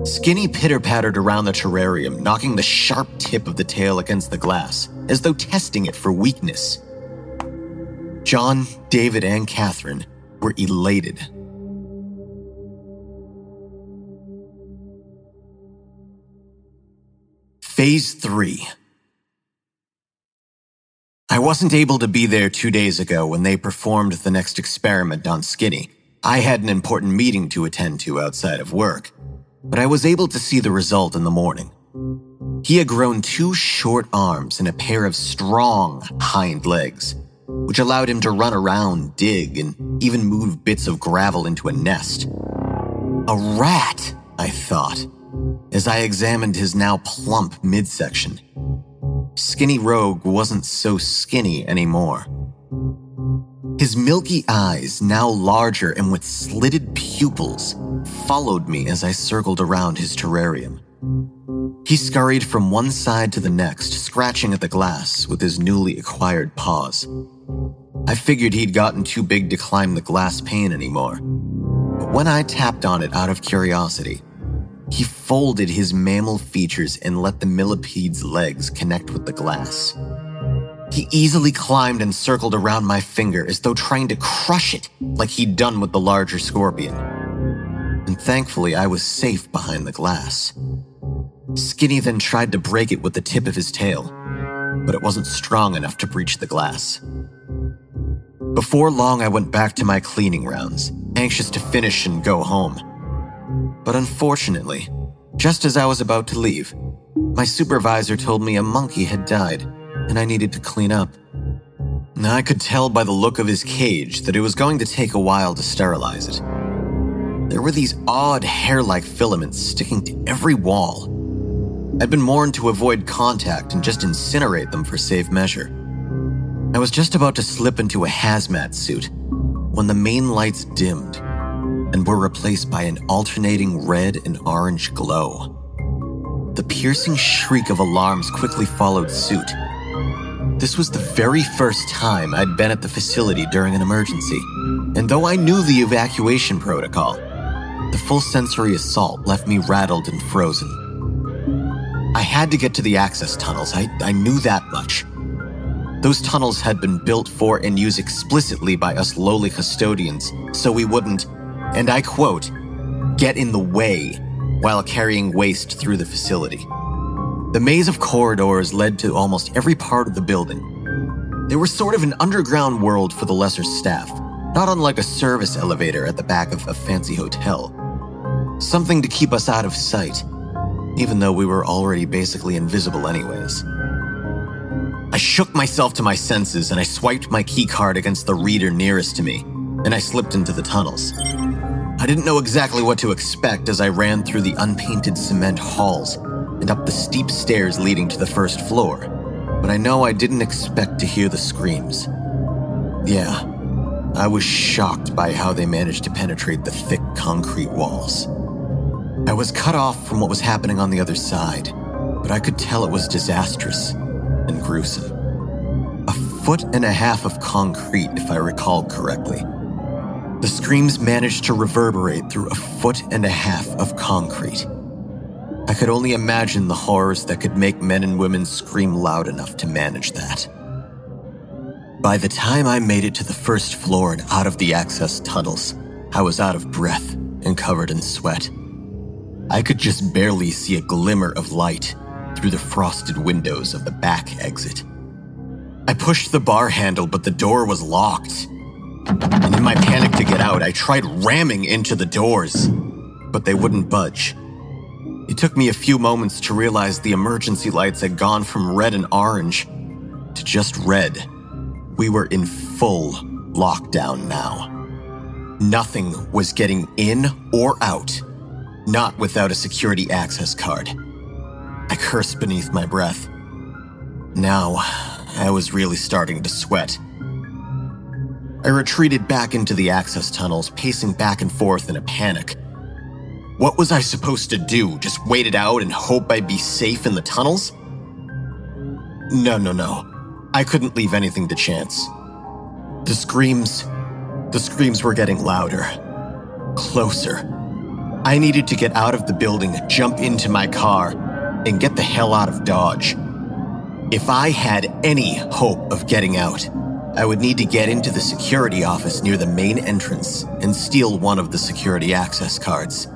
Skinny pitter pattered around the terrarium, knocking the sharp tip of the tail against the glass, as though testing it for weakness. John, David, and Catherine were elated. Phase 3 I wasn't able to be there two days ago when they performed the next experiment on Skinny. I had an important meeting to attend to outside of work, but I was able to see the result in the morning. He had grown two short arms and a pair of strong hind legs which allowed him to run around, dig, and even move bits of gravel into a nest. A rat, I thought, as I examined his now plump midsection. Skinny Rogue wasn't so skinny anymore. His milky eyes, now larger and with slitted pupils, followed me as I circled around his terrarium. He scurried from one side to the next, scratching at the glass with his newly acquired paws. I figured he'd gotten too big to climb the glass pane anymore. But when I tapped on it out of curiosity, he folded his mammal features and let the millipede's legs connect with the glass. He easily climbed and circled around my finger as though trying to crush it like he'd done with the larger scorpion. And thankfully, I was safe behind the glass. Skinny then tried to break it with the tip of his tail, but it wasn't strong enough to breach the glass. Before long, I went back to my cleaning rounds, anxious to finish and go home. But unfortunately, just as I was about to leave, my supervisor told me a monkey had died and I needed to clean up. I could tell by the look of his cage that it was going to take a while to sterilize it. There were these odd hair like filaments sticking to every wall. I'd been warned to avoid contact and just incinerate them for safe measure. I was just about to slip into a hazmat suit when the main lights dimmed and were replaced by an alternating red and orange glow. The piercing shriek of alarms quickly followed suit. This was the very first time I'd been at the facility during an emergency, and though I knew the evacuation protocol, the full sensory assault left me rattled and frozen. I had to get to the access tunnels, I, I knew that much. Those tunnels had been built for and used explicitly by us lowly custodians, so we wouldn't, and I quote, get in the way while carrying waste through the facility. The maze of corridors led to almost every part of the building. They were sort of an underground world for the lesser staff, not unlike a service elevator at the back of a fancy hotel. Something to keep us out of sight, even though we were already basically invisible, anyways. I shook myself to my senses and I swiped my keycard against the reader nearest to me, and I slipped into the tunnels. I didn't know exactly what to expect as I ran through the unpainted cement halls and up the steep stairs leading to the first floor, but I know I didn't expect to hear the screams. Yeah, I was shocked by how they managed to penetrate the thick concrete walls. I was cut off from what was happening on the other side, but I could tell it was disastrous and gruesome. A foot and a half of concrete, if I recall correctly. The screams managed to reverberate through a foot and a half of concrete. I could only imagine the horrors that could make men and women scream loud enough to manage that. By the time I made it to the first floor and out of the access tunnels, I was out of breath and covered in sweat. I could just barely see a glimmer of light through the frosted windows of the back exit. I pushed the bar handle, but the door was locked. And in my panic to get out, I tried ramming into the doors, but they wouldn't budge. It took me a few moments to realize the emergency lights had gone from red and orange to just red. We were in full lockdown now. Nothing was getting in or out, not without a security access card. I cursed beneath my breath. Now, I was really starting to sweat. I retreated back into the access tunnels, pacing back and forth in a panic. What was I supposed to do? Just wait it out and hope I'd be safe in the tunnels? No, no, no. I couldn't leave anything to chance. The screams. The screams were getting louder. Closer. I needed to get out of the building, jump into my car, and get the hell out of Dodge. If I had any hope of getting out, I would need to get into the security office near the main entrance and steal one of the security access cards.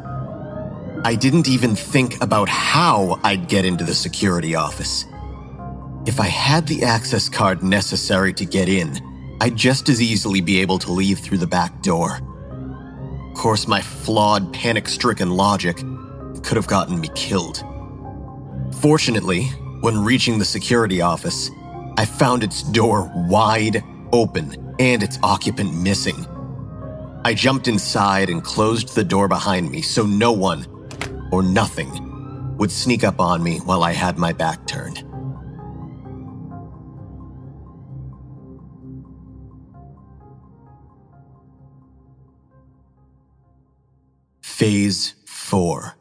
I didn't even think about how I'd get into the security office. If I had the access card necessary to get in, I'd just as easily be able to leave through the back door. Of course, my flawed, panic stricken logic could have gotten me killed. Fortunately, when reaching the security office, I found its door wide open and its occupant missing. I jumped inside and closed the door behind me so no one or nothing would sneak up on me while I had my back turned. Phase 4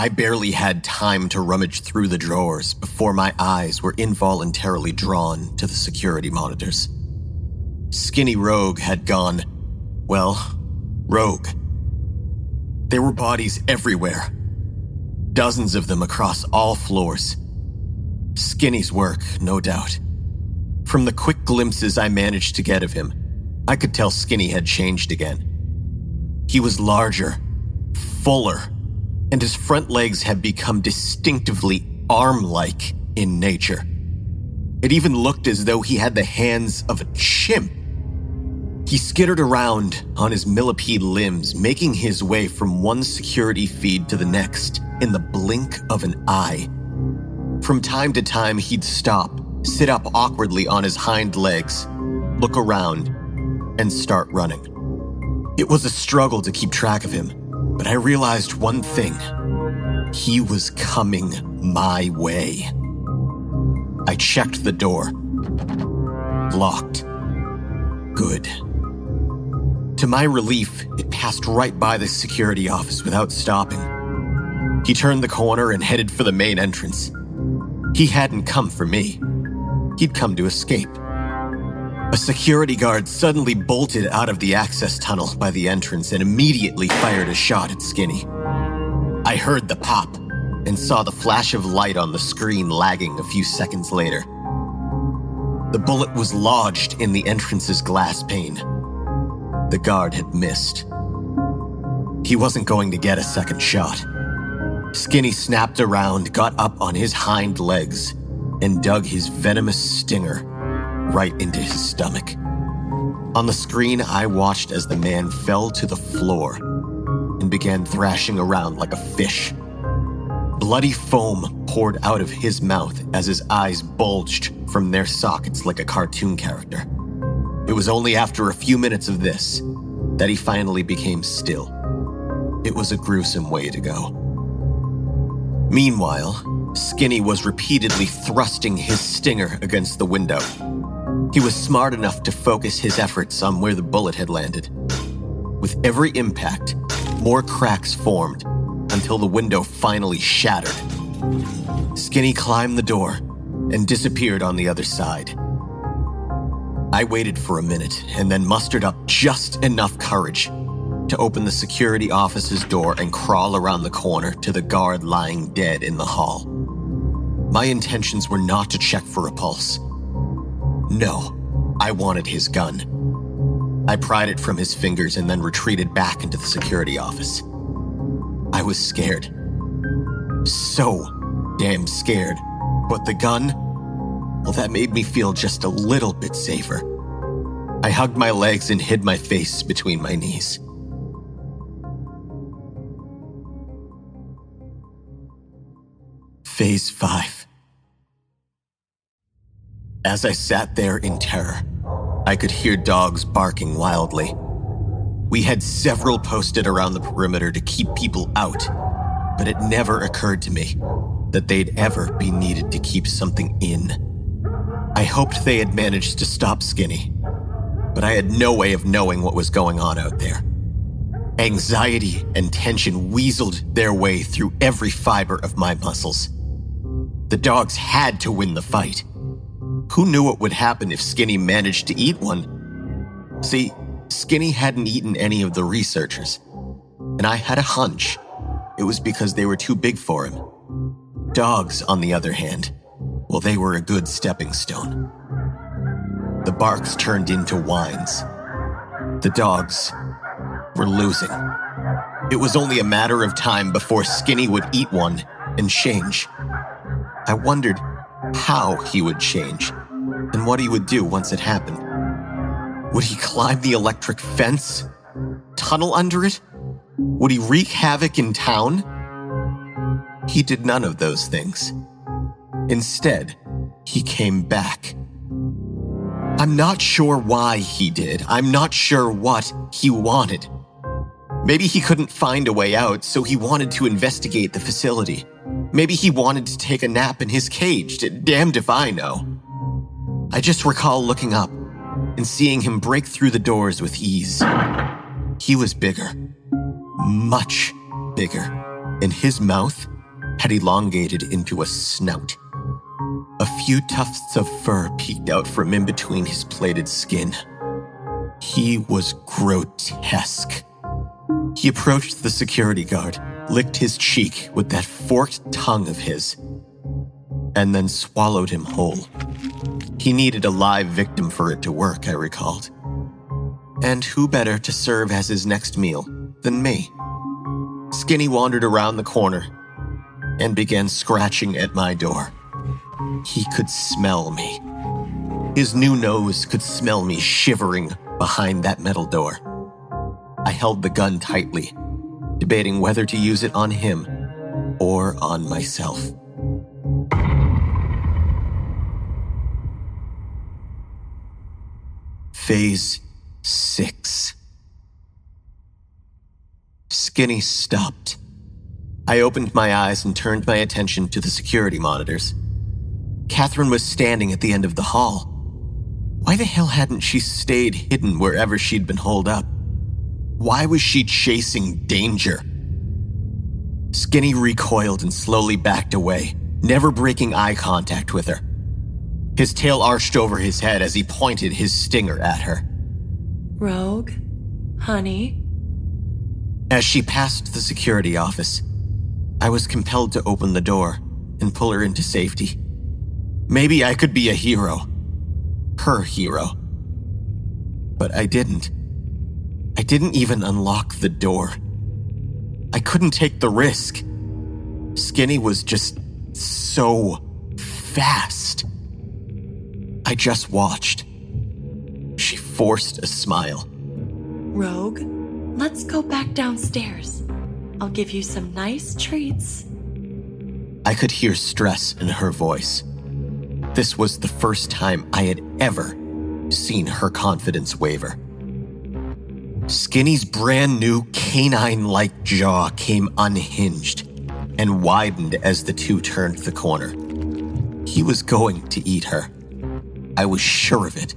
I barely had time to rummage through the drawers before my eyes were involuntarily drawn to the security monitors. Skinny Rogue had gone, well, rogue. There were bodies everywhere, dozens of them across all floors. Skinny's work, no doubt. From the quick glimpses I managed to get of him, I could tell Skinny had changed again. He was larger, fuller, and his front legs had become distinctively arm like in nature. It even looked as though he had the hands of a chimp. He skittered around on his millipede limbs, making his way from one security feed to the next in the blink of an eye. From time to time, he'd stop sit up awkwardly on his hind legs, look around, and start running. It was a struggle to keep track of him, but I realized one thing he was coming my way. I checked the door. Locked. Good. To my relief, it passed right by the security office without stopping. He turned the corner and headed for the main entrance. He hadn't come for me. He'd come to escape. A security guard suddenly bolted out of the access tunnel by the entrance and immediately fired a shot at Skinny. I heard the pop and saw the flash of light on the screen lagging a few seconds later. The bullet was lodged in the entrance's glass pane. The guard had missed. He wasn't going to get a second shot. Skinny snapped around, got up on his hind legs, and dug his venomous stinger right into his stomach. On the screen, I watched as the man fell to the floor and began thrashing around like a fish. Bloody foam poured out of his mouth as his eyes bulged from their sockets like a cartoon character. It was only after a few minutes of this that he finally became still. It was a gruesome way to go. Meanwhile, Skinny was repeatedly thrusting his stinger against the window. He was smart enough to focus his efforts on where the bullet had landed. With every impact, more cracks formed until the window finally shattered. Skinny climbed the door and disappeared on the other side. I waited for a minute and then mustered up just enough courage to open the security office's door and crawl around the corner to the guard lying dead in the hall. My intentions were not to check for a pulse. No, I wanted his gun. I pried it from his fingers and then retreated back into the security office. I was scared. So damn scared. But the gun, well, that made me feel just a little bit safer. I hugged my legs and hid my face between my knees. Phase 5. As I sat there in terror, I could hear dogs barking wildly. We had several posted around the perimeter to keep people out, but it never occurred to me that they'd ever be needed to keep something in. I hoped they had managed to stop Skinny, but I had no way of knowing what was going on out there. Anxiety and tension weaseled their way through every fiber of my muscles. The dogs had to win the fight. Who knew what would happen if Skinny managed to eat one? See, Skinny hadn't eaten any of the researchers, and I had a hunch it was because they were too big for him. Dogs, on the other hand, well, they were a good stepping stone. The barks turned into whines. The dogs were losing. It was only a matter of time before Skinny would eat one and change. I wondered how he would change and what he would do once it happened. Would he climb the electric fence? Tunnel under it? Would he wreak havoc in town? He did none of those things. Instead, he came back. I'm not sure why he did. I'm not sure what he wanted. Maybe he couldn't find a way out, so he wanted to investigate the facility. Maybe he wanted to take a nap in his cage. Damned if I know. I just recall looking up and seeing him break through the doors with ease. He was bigger, much bigger, and his mouth had elongated into a snout. A few tufts of fur peeked out from in between his plated skin. He was grotesque. He approached the security guard, licked his cheek with that forked tongue of his, and then swallowed him whole. He needed a live victim for it to work, I recalled. And who better to serve as his next meal than me? Skinny wandered around the corner and began scratching at my door. He could smell me. His new nose could smell me shivering behind that metal door. I held the gun tightly, debating whether to use it on him or on myself. Phase 6 Skinny stopped. I opened my eyes and turned my attention to the security monitors. Catherine was standing at the end of the hall. Why the hell hadn't she stayed hidden wherever she'd been holed up? Why was she chasing danger? Skinny recoiled and slowly backed away, never breaking eye contact with her. His tail arched over his head as he pointed his stinger at her.
Rogue? Honey?
As she passed the security office, I was compelled to open the door and pull her into safety. Maybe I could be a hero. Her hero. But I didn't. Didn't even unlock the door. I couldn't take the risk. Skinny was just so fast. I just watched. She forced a smile.
Rogue, let's go back downstairs. I'll give you some nice treats.
I could hear stress in her voice. This was the first time I had ever seen her confidence waver. Skinny's brand new canine like jaw came unhinged and widened as the two turned the corner. He was going to eat her. I was sure of it.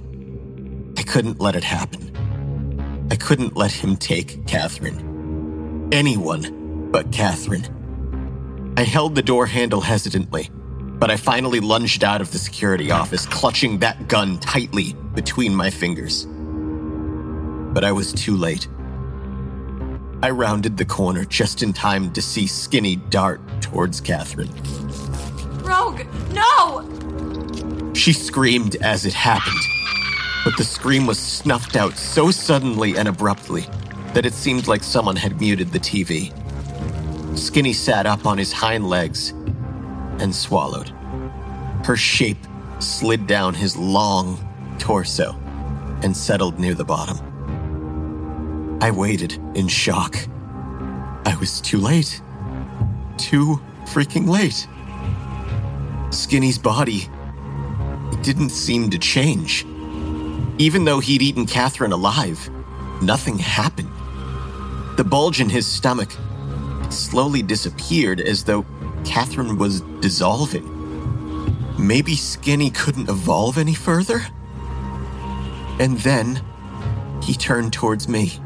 I couldn't let it happen. I couldn't let him take Catherine. Anyone but Catherine. I held the door handle hesitantly, but I finally lunged out of the security office, clutching that gun tightly between my fingers. But I was too late. I rounded the corner just in time to see Skinny dart towards Catherine.
Rogue, no!
She screamed as it happened, but the scream was snuffed out so suddenly and abruptly that it seemed like someone had muted the TV. Skinny sat up on his hind legs and swallowed. Her shape slid down his long torso and settled near the bottom. I waited in shock. I was too late. Too freaking late. Skinny's body it didn't seem to change. Even though he'd eaten Catherine alive, nothing happened. The bulge in his stomach slowly disappeared as though Catherine was dissolving. Maybe Skinny couldn't evolve any further? And then he turned towards me.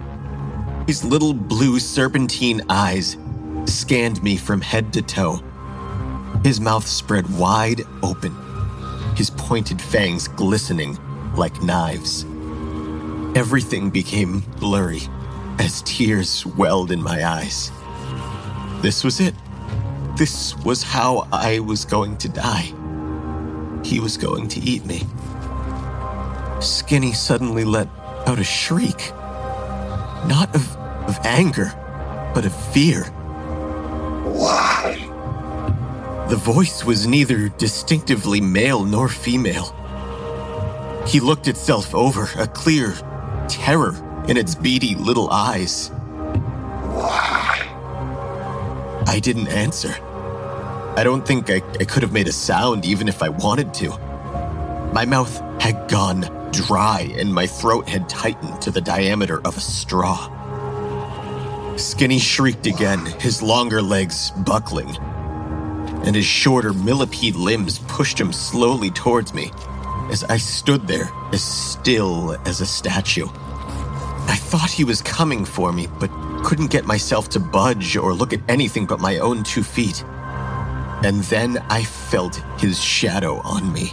His little blue serpentine eyes scanned me from head to toe. His mouth spread wide open, his pointed fangs glistening like knives. Everything became blurry as tears welled in my eyes. This was it. This was how I was going to die. He was going to eat me. Skinny suddenly let out a shriek. Not of, of anger, but of fear.
Why?
The voice was neither distinctively male nor female. He looked itself over, a clear terror in its beady little eyes.
Why?
I didn't answer. I don't think I, I could have made a sound even if I wanted to. My mouth had gone dry and my throat had tightened to the diameter of a straw. Skinny shrieked again, his longer legs buckling, and his shorter millipede limbs pushed him slowly towards me as I stood there as still as a statue. I thought he was coming for me, but couldn't get myself to budge or look at anything but my own two feet. And then I felt his shadow on me.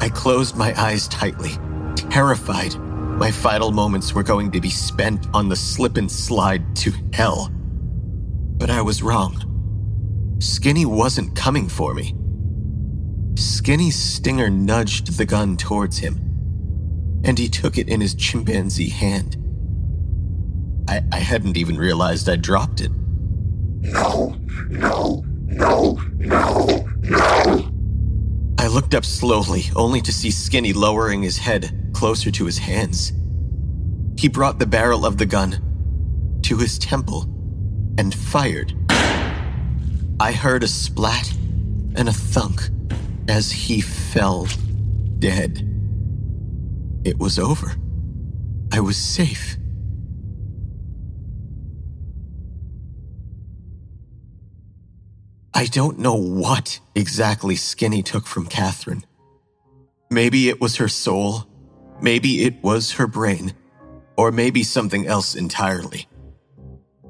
I closed my eyes tightly, terrified my final moments were going to be spent on the slip and slide to hell. But I was wrong. Skinny wasn't coming for me. Skinny's stinger nudged the gun towards him, and he took it in his chimpanzee hand. I, I hadn't even realized I dropped it.
No, no, no, no, no.
I looked up slowly, only to see Skinny lowering his head closer to his hands. He brought the barrel of the gun to his temple and fired. I heard a splat and a thunk as he fell dead. It was over. I was safe. I don't know what exactly Skinny took from Catherine. Maybe it was her soul, maybe it was her brain, or maybe something else entirely.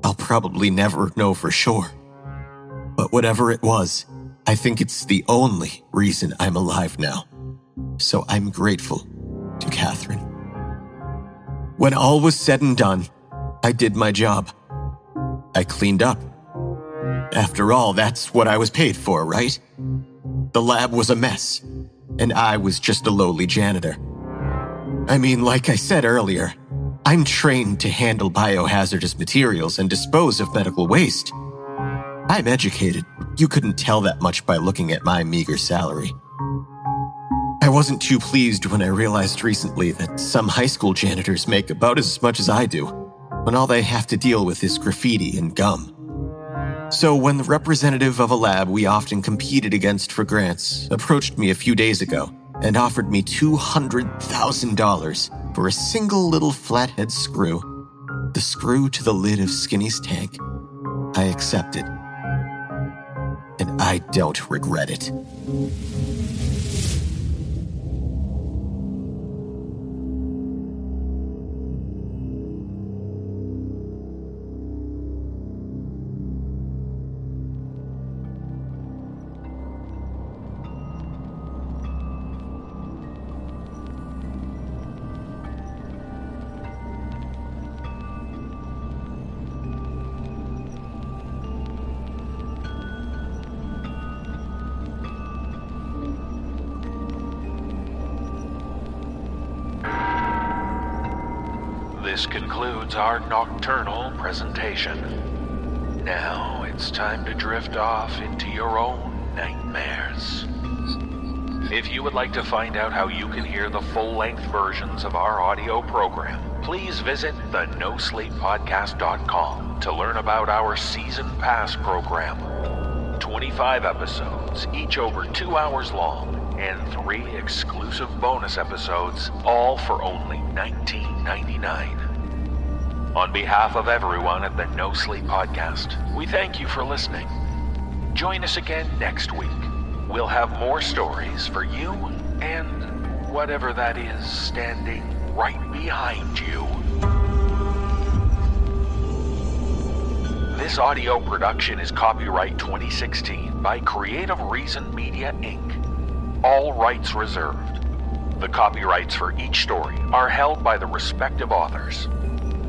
I'll probably never know for sure. But whatever it was, I think it's the only reason I'm alive now. So I'm grateful to Catherine. When all was said and done, I did my job. I cleaned up. After all, that's what I was paid for, right? The lab was a mess, and I was just a lowly janitor. I mean, like I said earlier, I'm trained to handle biohazardous materials and dispose of medical waste. I'm educated. You couldn't tell that much by looking at my meager salary. I wasn't too pleased when I realized recently that some high school janitors make about as much as I do, when all they have to deal with is graffiti and gum. So, when the representative of a lab we often competed against for grants approached me a few days ago and offered me $200,000 for a single little flathead screw, the screw to the lid of Skinny's tank, I accepted. And I don't regret it.
Concludes our nocturnal presentation. Now it's time to drift off into your own nightmares. If you would like to find out how you can hear the full length versions of our audio program, please visit the NoSleepPodcast.com to learn about our Season Pass program. 25 episodes, each over two hours long, and three exclusive bonus episodes, all for only $19.99. On behalf of everyone at the No Sleep Podcast, we thank you for listening. Join us again next week. We'll have more stories for you and whatever that is standing right behind you. This audio production is copyright 2016 by Creative Reason Media Inc. All rights reserved. The copyrights for each story are held by the respective authors.